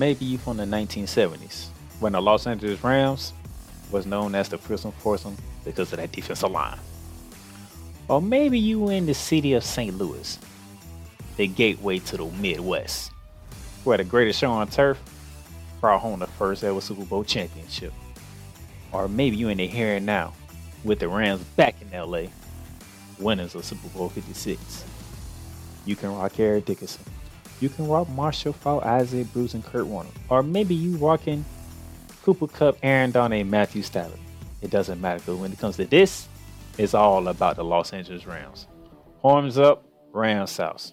Maybe you from the 1970s, when the Los Angeles Rams was known as the Prison Foursome because of that defensive line. Or maybe you in the city of St. Louis, the gateway to the Midwest, where the greatest show on turf brought home the first ever Super Bowl championship. Or maybe you in the here and now, with the Rams back in LA, winners of Super Bowl 56. You can rock Eric Dickerson. You can rock Marshall Faulk, Isaac Bruce, and Kurt Warner. Or maybe you rocking Cooper Kupp, Aaron and Matthew Stafford. It doesn't matter because when it comes to this, it's all about the Los Angeles Rams. Arms up, Rams South.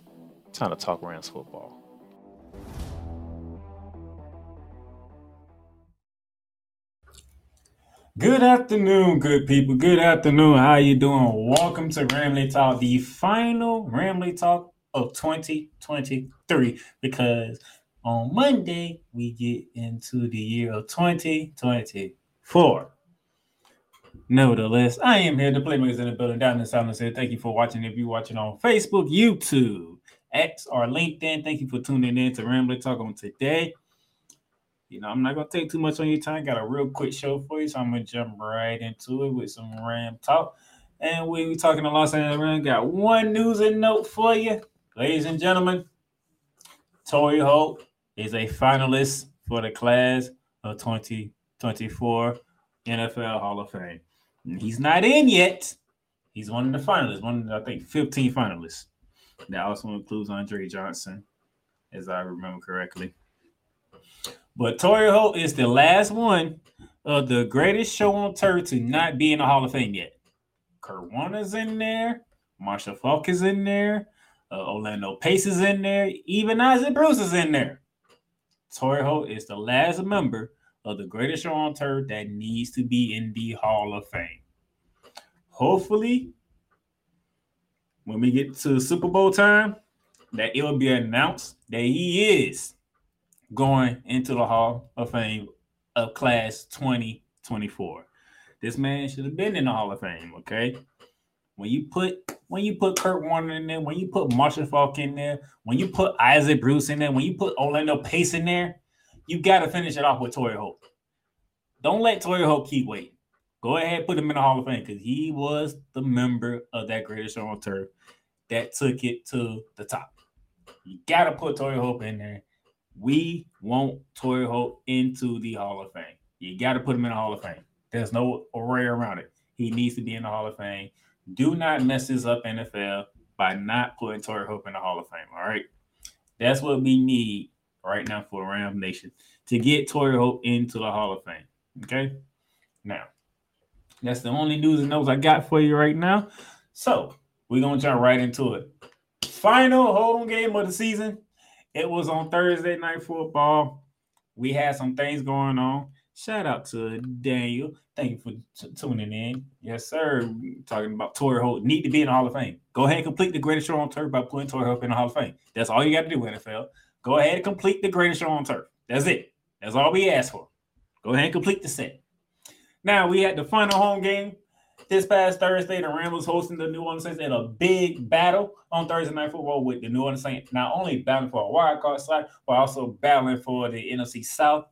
Time to talk Rams football. Good afternoon, good people. Good afternoon. How you doing? Welcome to Ramily Talk, the final Ramily Talk of 2023. Because on Monday we get into the year of 2024. Nevertheless, I am here. The Playmakerz in the building down in Silence here. Thank you for watching. If you're watching on Facebook, YouTube, X, or LinkedIn, thank you for tuning in to Ramily Talk on today. You know, I'm not gonna take too much on your time. Got a real quick show for you, so I'm gonna jump right into it with some Ram talk. And we we talking to Los Angeles Rams. Got one news and note for you, ladies and gentlemen. Torrey Holt is a finalist for the class of 2024 NFL Hall of Fame. He's not in yet. He's one of the finalists, one of I think 15 finalists. That also includes Andre Johnson, as I remember correctly. But Torrey Holt is the last one of the greatest show on turf to not be in the Hall of Fame yet. Kurt Warner's in there, Marshall Faulk is in there, uh, Orlando Pace is in there, even Isaac Bruce is in there. Torrey Holt is the last member of the greatest show on turf that needs to be in the Hall of Fame. Hopefully, when we get to Super Bowl time, that it will be announced that he is going into the Hall of Fame of class 2024. This man should have been in the Hall of Fame, okay? When you put when you put Kurt Warner in there, when you put Marshall Faulk in there, when you put Isaac Bruce in there, when you put Orlando Pace in there, you got to finish it off with Torrey Holt. Don't let Torrey Holt keep waiting. Go ahead, put him in the Hall of Fame because he was the member of that greatest show on turf that took it to the top. You got to put Torrey Holt in there. We want Torrey Holt into the Hall of Fame. You got to put him in the Hall of Fame. There's no array around it. He needs to be in the Hall of Fame. Do not mess this up, NFL, by not putting Torrey Holt in the Hall of Fame. All right. That's what we need right now for Ram Nation to get Torrey Holt into the Hall of Fame. Okay. Now, that's the only news and notes I got for you right now. So we're gonna jump right into it. Final home game of the season. It was on Thursday night football. We had some things going on. Shout out to Daniel. Thank you for t- tuning in. Yes, sir. Talking about Torrey Holt. Need to be in the Hall of Fame. Go ahead and complete the greatest show on turf by putting Torrey Holt in the Hall of Fame. That's all you got to do, NFL. Go ahead and complete the greatest show on turf. That's it. That's all we ask for. Go ahead and complete the set. Now we had the final home game this past Thursday. The Rams hosting the New Orleans Saints in a big battle on Thursday Night Football with the New Orleans Saints not only battling for a wild card slot, but also battling for the NFC South.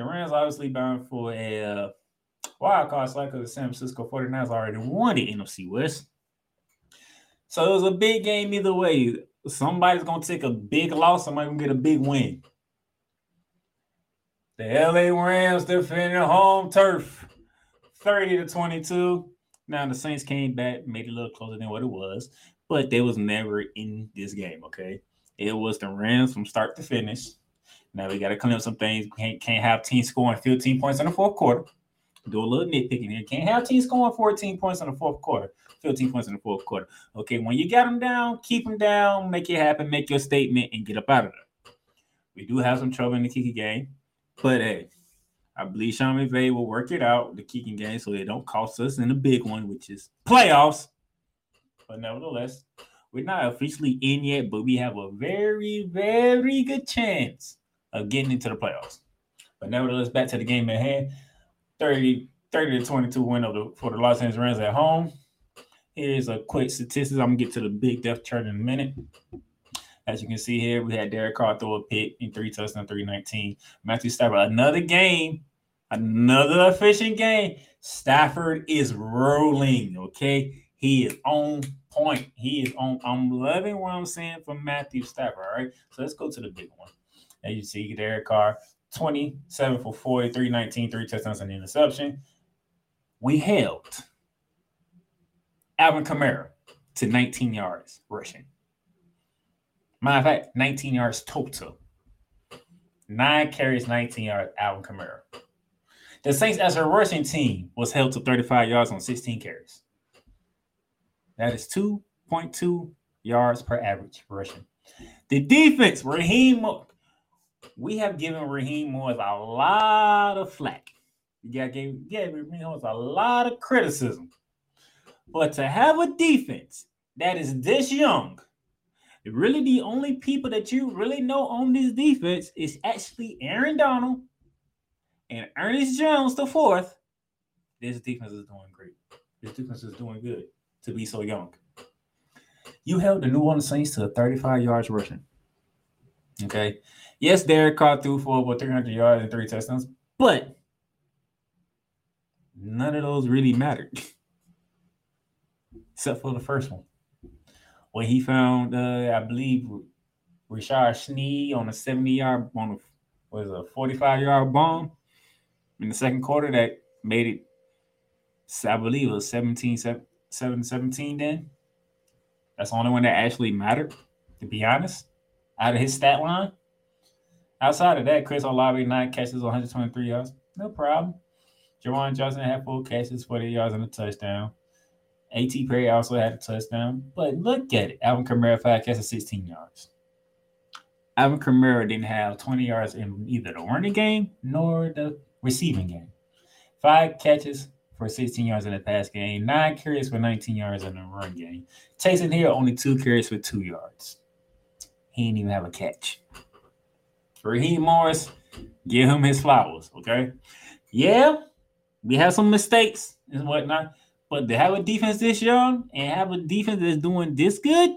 The Rams obviously bound for a uh, wild card slot because the San Francisco 49ers already won the NFC West. So it was a big game either way. Somebody's gonna take a big loss, somebody's gonna get a big win. The LA Rams defending home turf 30 to 22. Now the Saints came back, made it a little closer than what it was, but they was never in this game. Okay, it was the Rams from start to finish. Now we got to clean up some things. Can't can't have teams scoring 15 points in the fourth quarter. Do a little nitpicking here. Can't have teams scoring 14 points in the fourth quarter, 15 points in the fourth quarter. Okay, when you got them down, keep them down, make it happen, make your statement, and get up out of there. We do have some trouble in the kicking game, but hey, I believe Sean McVay will work it out the kicking game so they don't cost us in the big one, which is playoffs. But nevertheless, we're not officially in yet, but we have a very, very good chance of getting into the playoffs. But nevertheless, back to the game at hand 30, 30 to 22 win of the, for the Los Angeles Rams at home. Here's a quick statistics. I'm gonna get to the big depth chart in a minute. As you can see here, we had Derek Carr throw a pick in three touchdowns, 319. Matthew Stafford, another game, another efficient game. Stafford is rolling, okay? He is on point. He is on. I'm loving what I'm saying from Matthew Stafford, all right? So let's go to the big one. As you see, Derek Carr, 27 for 40, 319, three touchdowns and interception. We held Alvin Kamara to 19 yards rushing. Matter of fact, 19 yards total. Nine carries, 19 yards, Alvin Kamara. The Saints, as a rushing team, was held to 35 yards on 16 carries. That is 2.2 yards per average rushing. The defense, Raheem, we have given Raheem Morris a lot of flack. Got gave yeah, Raheem Morris a lot of criticism. But to have a defense that is this young, really the only people that you really know on this defense is actually Aaron Donald and Ernest Jones the fourth. This defense is doing great. This defense is doing good to be so young. You held the New Orleans Saints to 35 yards rushing. Okay. Yes, Derek Carr threw for over 300 yards and three touchdowns, but none of those really mattered, except for the first one. When he found, uh, I believe, Rashid Shaheed on a 70 yard, on a, was a 45 yard bomb in the second quarter that made it, I believe it was 17 7, 17 then. That's the only one that actually mattered, to be honest, out of his stat line. Outside of that, Chris Olave, nine catches, 123 yards. No problem. Juwan Johnson had four catches, 40 yards and a touchdown. A.T. Perry also had a touchdown. But look at it. Alvin Kamara, five catches, 16 yards. Alvin Kamara didn't have 20 yards in either the running game nor the receiving game. Five catches for 16 yards in the pass game, nine carries for 19 yards in the run game. Taysom Hill only two carries for two yards. He didn't even have a catch. Raheem Morris, give him his flowers, okay? Yeah, we have some mistakes and whatnot, but to have a defense this young and have a defense that's doing this good,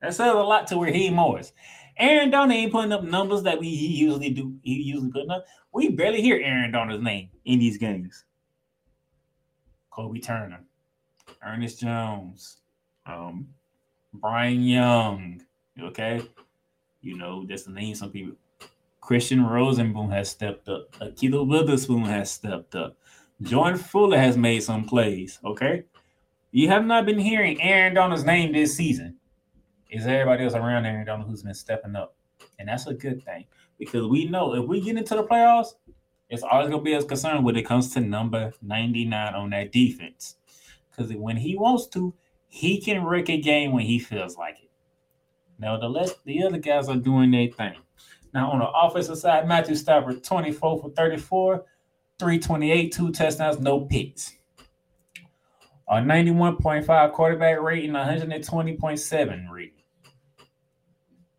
that says a lot to Raheem Morris. Aaron Donald ain't putting up numbers that we usually do. He usually putting up. We barely hear Aaron Donald's name in these games. Kobie Turner, Ernest Jones, um, Byron Young. Okay, you know, just the name some people. Christian Rozeboom has stepped up. Ahkello Witherspoon has stepped up. Jordan Fuller has made some plays. Okay. You have not been hearing Aaron Donald's name this season. Is everybody else around Aaron Donald who's been stepping up? And that's a good thing because we know if we get into the playoffs, it's always going to be as concerned when it comes to number 99 on that defense. Because when he wants to, he can wreck a game when he feels like it. Nevertheless, the other guys are doing their thing. Now, on the offensive side, Matthew Stafford, 24 for 34, 328, two touchdowns, no picks. A 91.5 quarterback rating, 120.7 rating.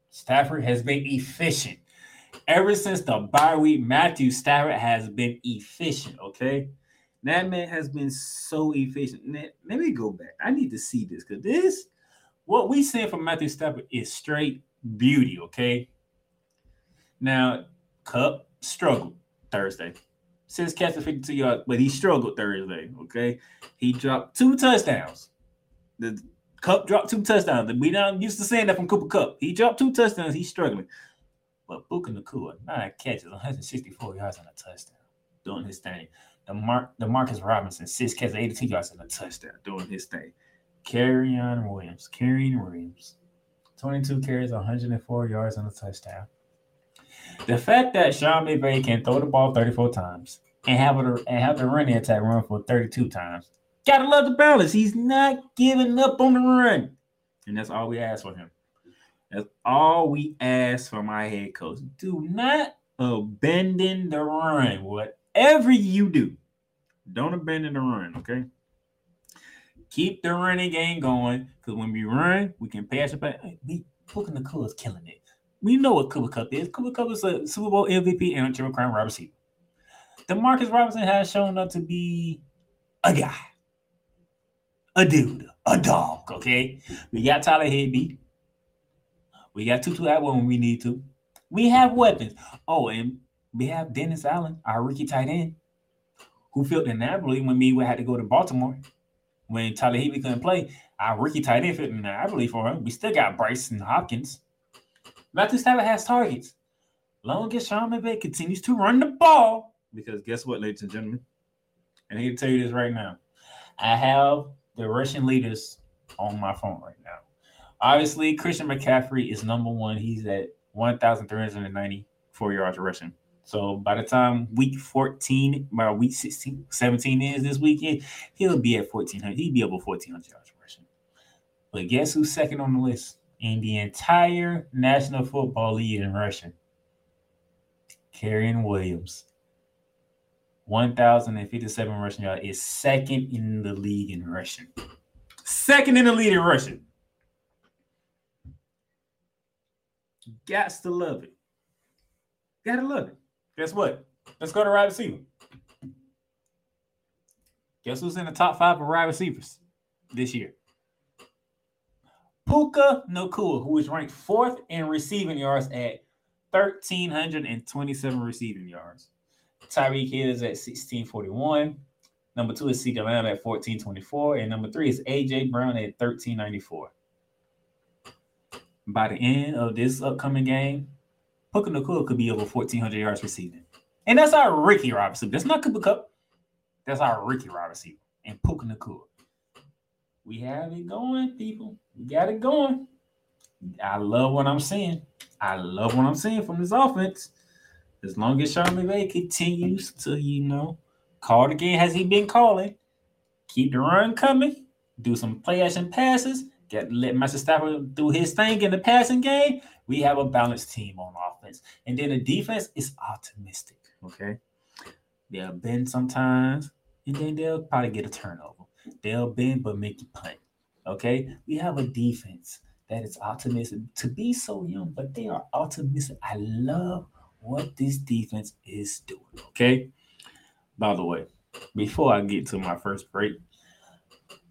Stafford has been efficient. Ever since the bye week, Matthew Stafford has been efficient, okay? That man has been so efficient. Let me go back. I need to see this because this, what we see from Matthew Stafford is straight beauty, okay? Now, Kupp struggled. Thursday. Six catches, 52 yards, but he struggled Thursday. Okay. He dropped two touchdowns. The Kupp dropped two touchdowns. We not used to saying that from Cooper Kupp. He dropped two touchdowns. He's struggling. But Puka Nacua, nine catches, 164 yards on a touchdown, doing his thing. The Mark Demarcus Robinson, six catches, 82 yards on a touchdown, doing his thing. Kyren Williams, Kyren Williams, 22 carries, 104 yards on a touchdown. The fact that Sean McVay can throw the ball 34 times and have it and have the running attack run for 32 times. Gotta love the balance. He's not giving up on the run. And that's all we ask for him. That's all we ask for my head coach. Do not abandon the run. Whatever you do, don't abandon the run, okay? Keep the running game going because when we run, we can pass it back. We Puka Nacua is killing it. We know what Cooper Kupp is. Cooper Kupp is a Super Bowl MVP and a triple crown wide receiver. Demarcus Robinson has shown up to be a guy, a dude, a dog. Okay, we got Tyler Higbee. We got Tutu Atwell when we need to. We have weapons. Oh, and we have Davis Allen, our rookie tight end, who felt inevitably when me we had to go to Baltimore when Tyler Higbee couldn't play. Our rookie tight end felt inevitably for him. We still got Brycen Hopkins. Matthew Stafford has targets. Long as Sean McVay continues to run the ball, because guess what, ladies and gentlemen? And he can tell you this right now. I have the Russian leaders on my phone right now. Obviously, Christian McCaffrey is number one. He's at 1,394 yards rushing. So by the time week 14, by week 16, 17 is this weekend, he'll be at 1,400. He'll be over 1,400 yards rushing. But guess who's second on the list in the entire National Football League in rushing? Kyren Williams. 1,057 rushing yards is second in the league in rushing. Second in the league in rushing. Got to love it. Gotta love it. Guess what? Let's go to wide receiver. Guess who's in the top five of wide receivers this year? Puka Nacua, who is ranked fourth in receiving yards at 1,327 receiving yards. Tyreek Hill is at 1641. Number two is CeeDee Lamb at 1424. And number three is AJ Brown at 1394 by the end of this upcoming game, Puka Nacua could be over 1,400 yards receiving. And that's our Ricky Robinson. That's not Cooper Kupp. That's our Ricky Robinson and Puka Nacua. We have it going, people. Got it going. I love what I'm seeing. I love what I'm seeing from this offense. As long as Sean McVay continues to, you know, call the game as he been calling, keep the run coming, do some play action passes, get let Master Stafford do his thing in the passing game, we have a balanced team on offense. And then the defense is optimistic. Okay. They'll bend sometimes, and then they'll probably get a turnover. They'll bend but make you punt. Okay. We have a defense that is optimistic to be so young, but they are optimistic. I love what this defense is doing. Okay. By the way, before I get to my first break,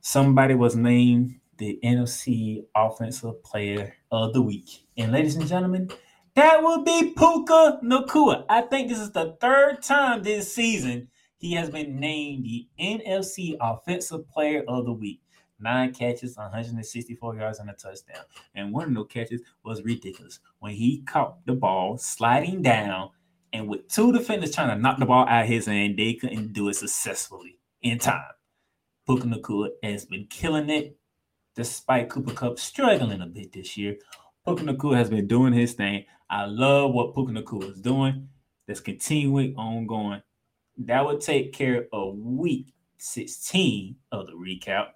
somebody was named the NFC Offensive Player of the Week. And ladies and gentlemen, that would be Puka Nacua. I think this is the third time this season he has been named the NFC Offensive Player of the Week. Nine catches, 164 yards, and a touchdown. And one of those catches was ridiculous when he caught the ball sliding down, and with two defenders trying to knock the ball out of his hand, they couldn't do it successfully in time. Puka Nacua has been killing it despite Cooper Kupp struggling a bit this year. Puka Nacua has been doing his thing. I love what Puka Nacua is doing. That's continuing ongoing. That would take care of week 16 of the recap.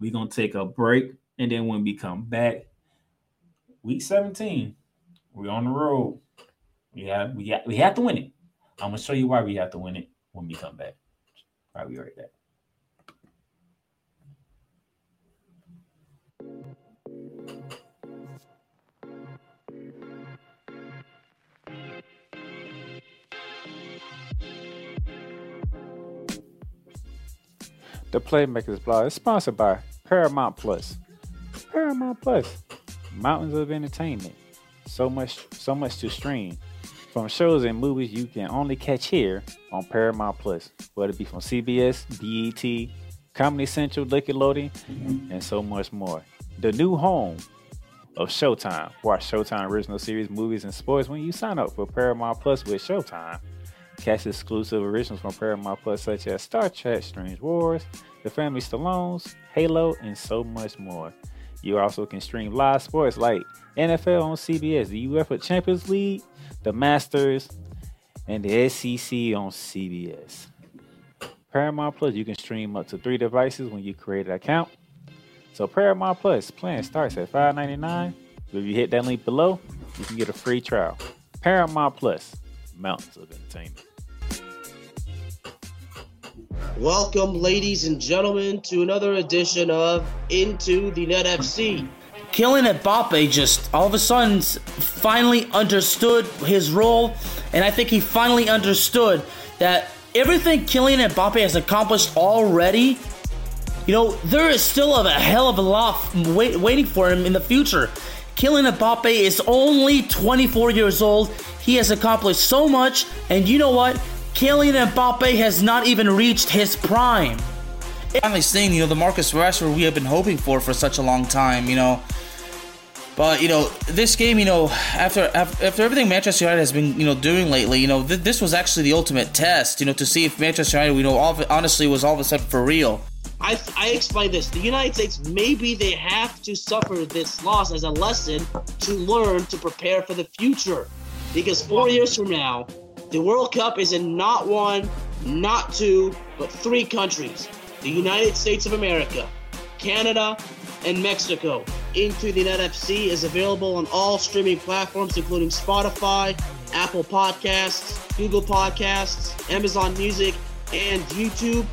We're gonna take a break, and then when we come back, week 17, we're on the road. We have we have we have to win it. I'm gonna show you why we have to win it when we come back. All right, we already back. The Playmakerz blog is sponsored by Paramount Plus. Paramount Plus, mountains of entertainment. So much, so much to stream. from shows and movies you can only catch here on Paramount Plus, whether it be from CBS, BET, Comedy Central, Nickelodeon, and so much more. The new home of Showtime. Watch Showtime original series, movies, and sports when you sign up for Paramount Plus with Showtime. Catch exclusive originals from Paramount Plus such as Star Trek, Strange Wars, The Family Stallones, Halo, and so much more. You also can stream live sports like NFL on CBS, the UEFA Champions League, the Masters, and the SEC on CBS. Paramount Plus, you can stream up to three devices when you create an account. So Paramount Plus plan starts at $5.99. If you hit that link below, you can get a free trial. Paramount Plus, mountains of entertainment. Welcome, ladies and gentlemen, to another edition of Into the Net FC. Kylian Mbappe just all of a sudden finally understood his role, and I think he finally understood that everything Kylian Mbappe has accomplished already, you know, there is still a hell of a lot wait, waiting for him in the future. Kylian Mbappe is only 24 years old. He has accomplished so much, and you know what? Kylian Mbappe has not even reached his prime. Finally seeing, you know, the Marcus Rashford we have been hoping for for such a long time, you know. But you know, this game, you know, after after everything Manchester United has been, you know, doing lately, you know, th- this was actually the ultimate test, you know, to see if Manchester United, you know, all of, honestly was all of a sudden for real. I, I explain this. The United States, maybe they have to suffer this loss as a lesson to learn to prepare for the future. Because four years from now, the World Cup is in not one, not two, but three countries the United States of America, Canada, and Mexico. Into the Net FC is available on all streaming platforms, including Spotify, Apple Podcasts, Google Podcasts, Amazon Music, and YouTube.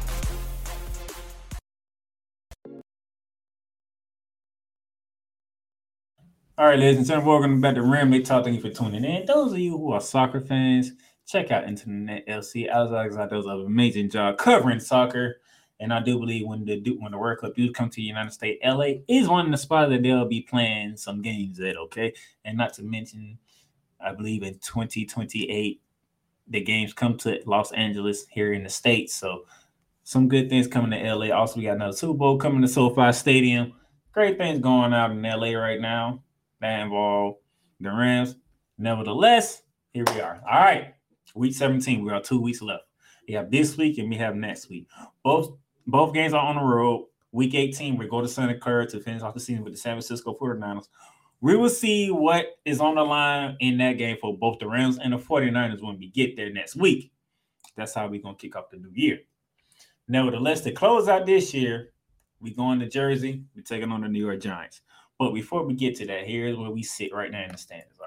All right, ladies and gentlemen, welcome back to Ramily Talk. Thank you for tuning in. Those of you who are soccer fans, check out Into the Net FC. Alex does an amazing job covering soccer. And I do believe when the when the World Cup do come to the United States, LA is one of the spots that they'll be playing some games at. Okay, and not to mention, I believe in 2028 the games come to Los Angeles here in the states. So some good things coming to LA. Also, we got another Super Bowl coming to SoFi Stadium. Great things going out in LA right now. That involve the Rams. Nevertheless, here we are. All right, week 17. We got two weeks left. We have this week and we have next week. Both both games are on the road. Week 18, we go to Santa Clara to finish off the season with the San Francisco 49ers. We will see what is on the line in that game for both the Rams and the 49ers when we get there next week. That's how we're going to kick off the new year. Nevertheless, to close out this year, we going to Jersey. We're taking on the New York Giants. But before we get to that, here's where we sit right now in the standings.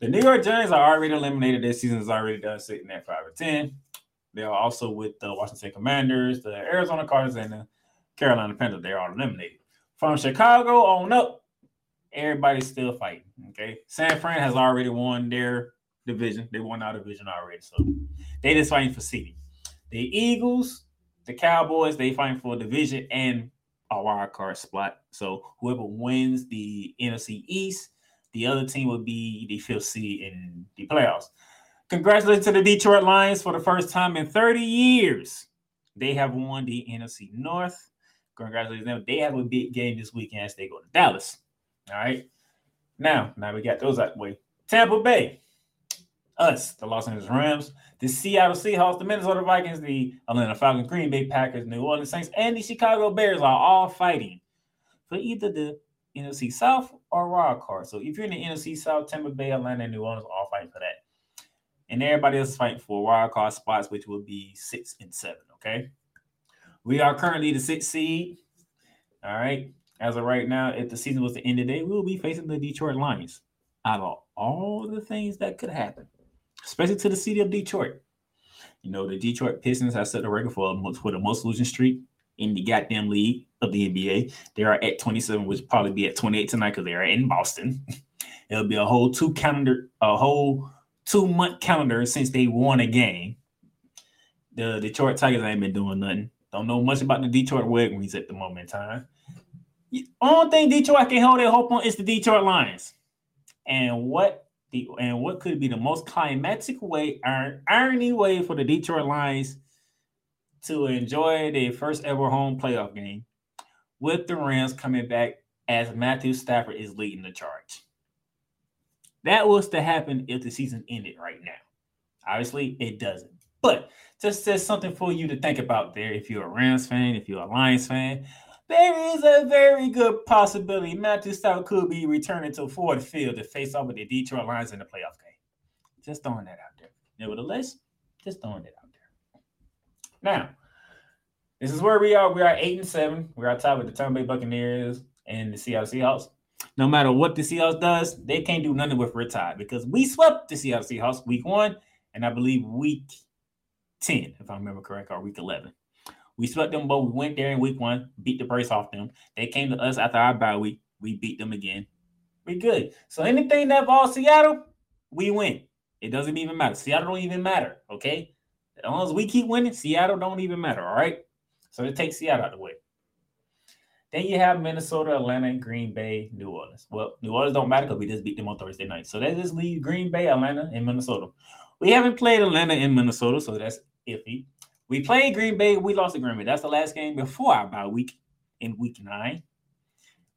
The New York Giants are already eliminated. Their season is already done, sitting at 5 or 10. They are also with the Washington Commanders, the Arizona Cardinals, and the Carolina Panthers. They're all eliminated. From Chicago on up, everybody's still fighting. Okay. San Fran has already won their division. They won our division already. So they just fighting for seeding. The Eagles, the Cowboys, they fighting for a division and a wild card spot. So whoever wins the NFC East, the other team will be the fifth seed in the playoffs. Congratulations to the Detroit Lions for the first time in 30 years. They have won the NFC North. Congratulations them. They have a big game this weekend as they go to Dallas. All right. Now, now we got those out the way. Tampa Bay, us, the Los Angeles Rams, the Seattle Seahawks, the Minnesota Vikings, the Atlanta Falcons, Green Bay Packers, New Orleans Saints, and the Chicago Bears are all fighting for either the NFC South or wild card. So if you're in the NFC South, Tampa Bay, Atlanta, and New Orleans all fighting for that and everybody else fighting for wild card spots, which will be six and seven. Okay. We are currently the sixth seed. All right. As of right now, if the season was to end today, we'll be facing the Detroit Lions. Out of all the things that could happen, especially to the city of Detroit. You know, the Detroit Pistons have set the record for, for the most losing streak in the goddamn league of the NBA. They are at 27, which probably be at 28 tonight because they are in Boston. It'll be a whole two calendar, a whole two month calendar since they won a game. The Detroit Tigers ain't been doing nothing. Don't know much about the Detroit Red Wings at the moment in time. The only thing Detroit can hold their hope on is the Detroit Lions. And what the and what could be the most climatic way, iron, irony way for the Detroit Lions to enjoy their first ever home playoff game with the Rams coming back as Matthew Stafford is leading the charge. That was to happen if the season ended right now. Obviously, it doesn't. But just says something for you to think about there. If you're a Rams fan, if you're a Lions fan, there is a very good possibility Matthew Stafford could be returning to Ford Field to face off with the Detroit Lions in the playoff game. Just throwing that out there. Nevertheless, just throwing it out. Now, this is where we are. We are eight and seven. We are tied with the Tampa Bay Buccaneers and the Seattle Seahawks. No matter what the Seahawks does, they can't do nothing with we're because we swept the Seattle Seahawks week one, and I believe week 10, if I remember correct, or week 11. We swept them both. We went there in week one, beat the brace off them. They came to us after our bye week. We beat them again. We good. So anything that involves Seattle, we win. It doesn't even matter. Seattle don't even matter. Okay. As long as we keep winning, Seattle don't even matter. All right. So it takes Seattle out of the way. Then you have Minnesota, Atlanta, Green Bay, New Orleans. Well, New Orleans don't matter because we just beat them on Thursday night. So that just leaves Green Bay, Atlanta, and Minnesota. We haven't played Atlanta in Minnesota, so that's iffy. We played Green Bay. We lost to Green Bay. That's the last game before our bye week in week nine.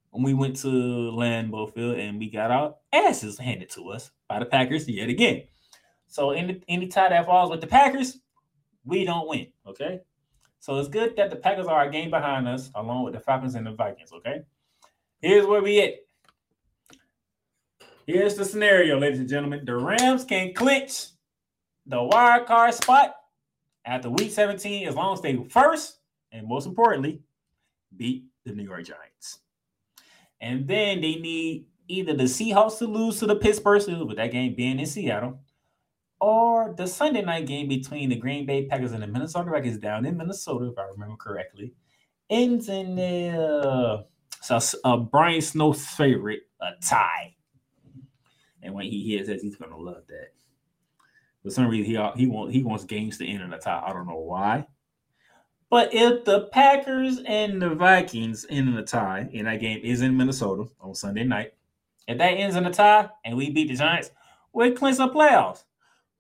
When we went to Lambeau Field and we got our asses handed to us by the Packers yet again. So any any tie that falls with the Packers, we don't win. Okay. So it's good that the Packers are a game behind us, along with the Falcons and the Vikings. Okay. Here's where we at. Here's the scenario, ladies and gentlemen. The Rams can clinch the wild card spot after week 17 as long as they first and most importantly beat the New York Giants. And then they need either the Seahawks to lose to the Pittsburgh Steelers, with that game being in Seattle, or the Sunday night game between the Green Bay Packers and the Minnesota Vikings down in Minnesota, if I remember correctly, ends in so uh, Brian Snow's favorite, a tie. And when he hears that, he's gonna love that. For some reason, he he want he wants games to end in a tie. I don't know why. But if the Packers and the Vikings end in a tie, and that game is in Minnesota on Sunday night, if that ends in a tie and we beat the Giants, we're clinch the playoffs.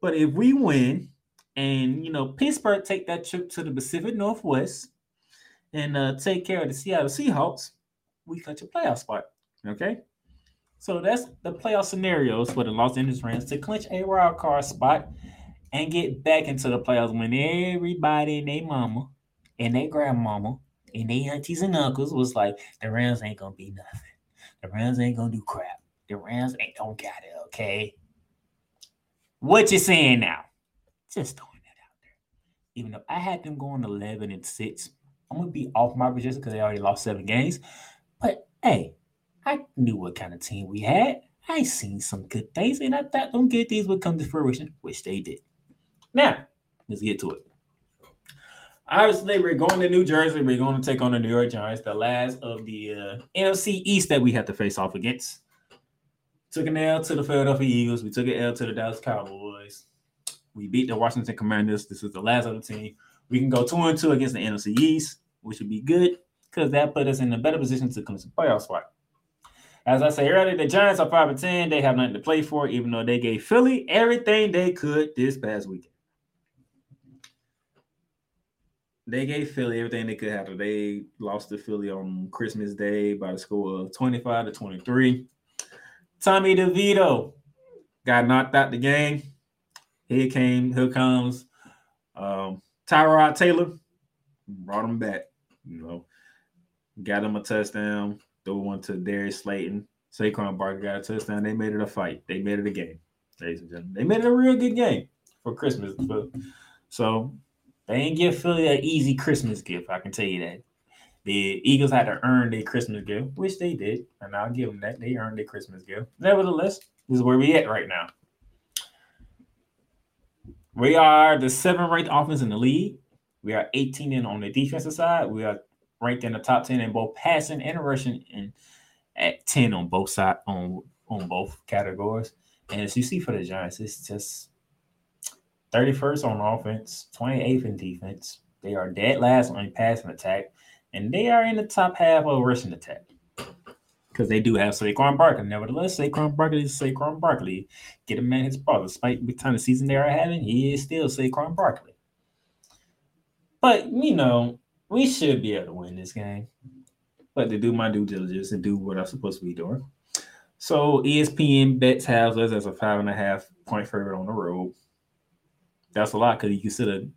But if we win and you know Pittsburgh take that trip to the Pacific Northwest and uh, take care of the Seattle Seahawks, we clinch a playoff spot. Okay. So that's the playoff scenarios for the Los Angeles Rams to clinch a wild card spot and get back into the playoffs when everybody and their mama and their grandmama and their aunties and uncles was like, the Rams ain't gonna be nothing. The Rams ain't gonna do crap. The Rams ain't don't got it, okay? What you saying now? Just throwing that out there. Even though I had them going 11 and 6, I'm gonna be off my position because they already lost seven games. But hey, I knew what kind of team we had. I seen some good things, and I thought them good things would come to fruition, which they did. Now, let's get to it. Obviously, we're going to New Jersey. We're going to take on the New York Giants, the last of the uh, NFC East that we have to face off against. Took an L to the Philadelphia Eagles. We took an L to the Dallas Cowboys. We beat the Washington Commanders. This is the last of the team. We can go two and two against the NFC East, which would be good because that put us in a better position to come to the playoff spot. As I say earlier, the Giants are 5 and 10. They have nothing to play for, even though they gave Philly everything they could this past weekend. They gave Philly everything they could have. They lost to Philly on Christmas Day by the score of 25 to 23. Tommy DeVito got knocked out the game. Here came, here comes um, Tyrod Taylor, brought him back. You know, got him a touchdown threw one to Darius Slayton. Saquon Barkley got a touchdown. They made it a fight. They made it a game, ladies and gentlemen. They made it a real good game for Christmas. So they ain't give Philly an easy Christmas gift. I can tell you that. The Eagles had to earn their Christmas gift, which they did, and I'll give them that. They earned their Christmas gift. Nevertheless, this is where we at right now. We are the seventh ranked offense in the league. We are 18 in on the defensive side. We are ranked in the top 10 in both passing and rushing and at 10 on both side on on both categories. And as you see for the Giants, it's just 31st on offense, 28th in defense. They are dead last on passing attack, and they are in the top half of rushing attack. because they do have Saquon Barkley. Nevertheless, Saquon Barkley is Saquon Barkley. Get a man his ball. Despite the time of season they are having, he is still Saquon Barkley. But you know, we should be able to win this game. But to do my due diligence and do what I'm supposed to be doing. So ESPN bets has us as a five and a half point favorite on the road. That's a lot because you consider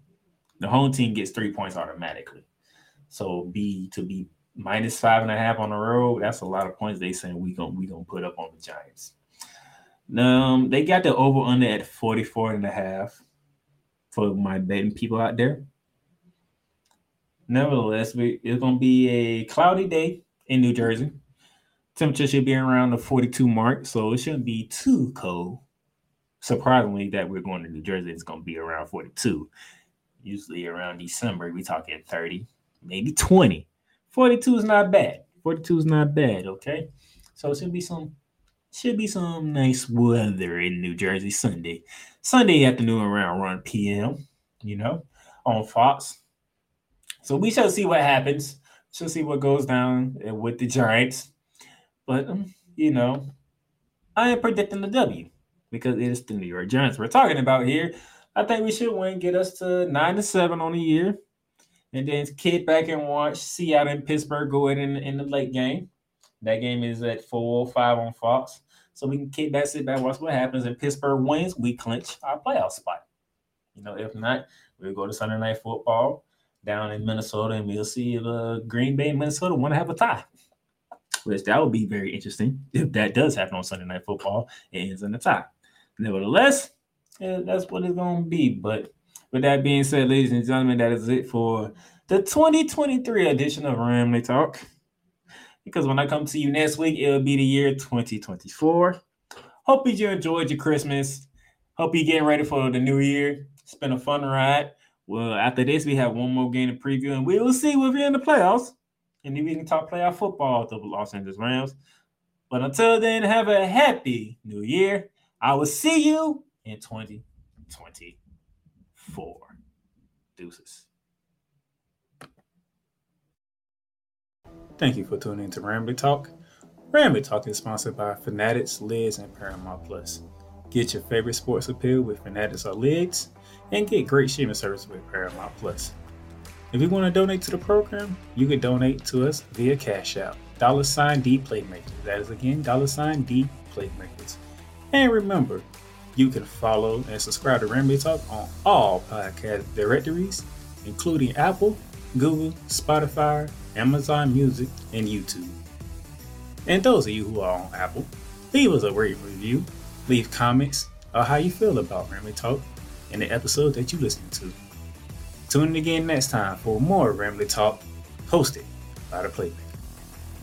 the home team gets three points automatically. So B to be minus five and a half on the road, that's a lot of points they saying we gonna we gonna put up on the Giants. Um, they got the over under at 44 and a half for my betting people out there. Nevertheless, we, it's gonna be a cloudy day in New Jersey. Temperature should be around the 42 mark, so it shouldn't be too cold. Surprisingly, that we're going to New Jersey, it's gonna be around 42. Usually around December, we talking 30, maybe 20. 42 is not bad. 42 is not bad, okay? So it should be some should be some nice weather in New Jersey Sunday. Sunday afternoon around 1 p.m., you know, on Fox. So we shall see what happens. Shall see what goes down with the Giants. But um, you know, I am predicting the W because it is the New York Giants we're talking about here. I think we should win, get us to nine to seven on the year and then kick back and watch Seattle and Pittsburgh go in in the late game. That game is at 405 on Fox. So we can kick back, sit back, watch what happens. And Pittsburgh wins, we clinch our playoff spot. You know, if not, we'll go to Sunday night football down in Minnesota and we'll see if uh, Green Bay and Minnesota want to have a tie. Which that would be very interesting if that does happen on Sunday night football. It ends in a tie. Nevertheless, yeah, that's what it's gonna be. But with that being said, ladies and gentlemen, that is it for the 2023 edition of Ramily Talk. Because when I come to you next week, it'll be the year 2024. Hope you enjoyed your Christmas. Hope you're getting ready for the new year. It's been a fun ride. Well, after this, we have one more game to preview, and we will see if we're in the playoffs. And then we can talk playoff football with the Los Angeles Rams. But until then, have a happy new year. I will see you in 2020 four. Deuces. Thank you for tuning in to Ramily Talk. Ramily Talk is sponsored by Fanatics, Lids, and Paramount Plus. Get your favorite sports appeal with Fanatics or Lids, and get great streaming service with Paramount Plus. If you want to donate to the program, you can donate to us via Cash App, dollar sign D Playmakers. That is again, dollar sign D Playmakers. And remember, you can follow and subscribe to Ramily Talk on all podcast directories, including Apple, Google, Spotify, Amazon Music, and YouTube. And those of you who are on Apple, leave us a rate review, leave comments on how you feel about Ramily Talk and the episode that you listen to. Tune in again next time for more Ramily Talk hosted by the Playmakerz.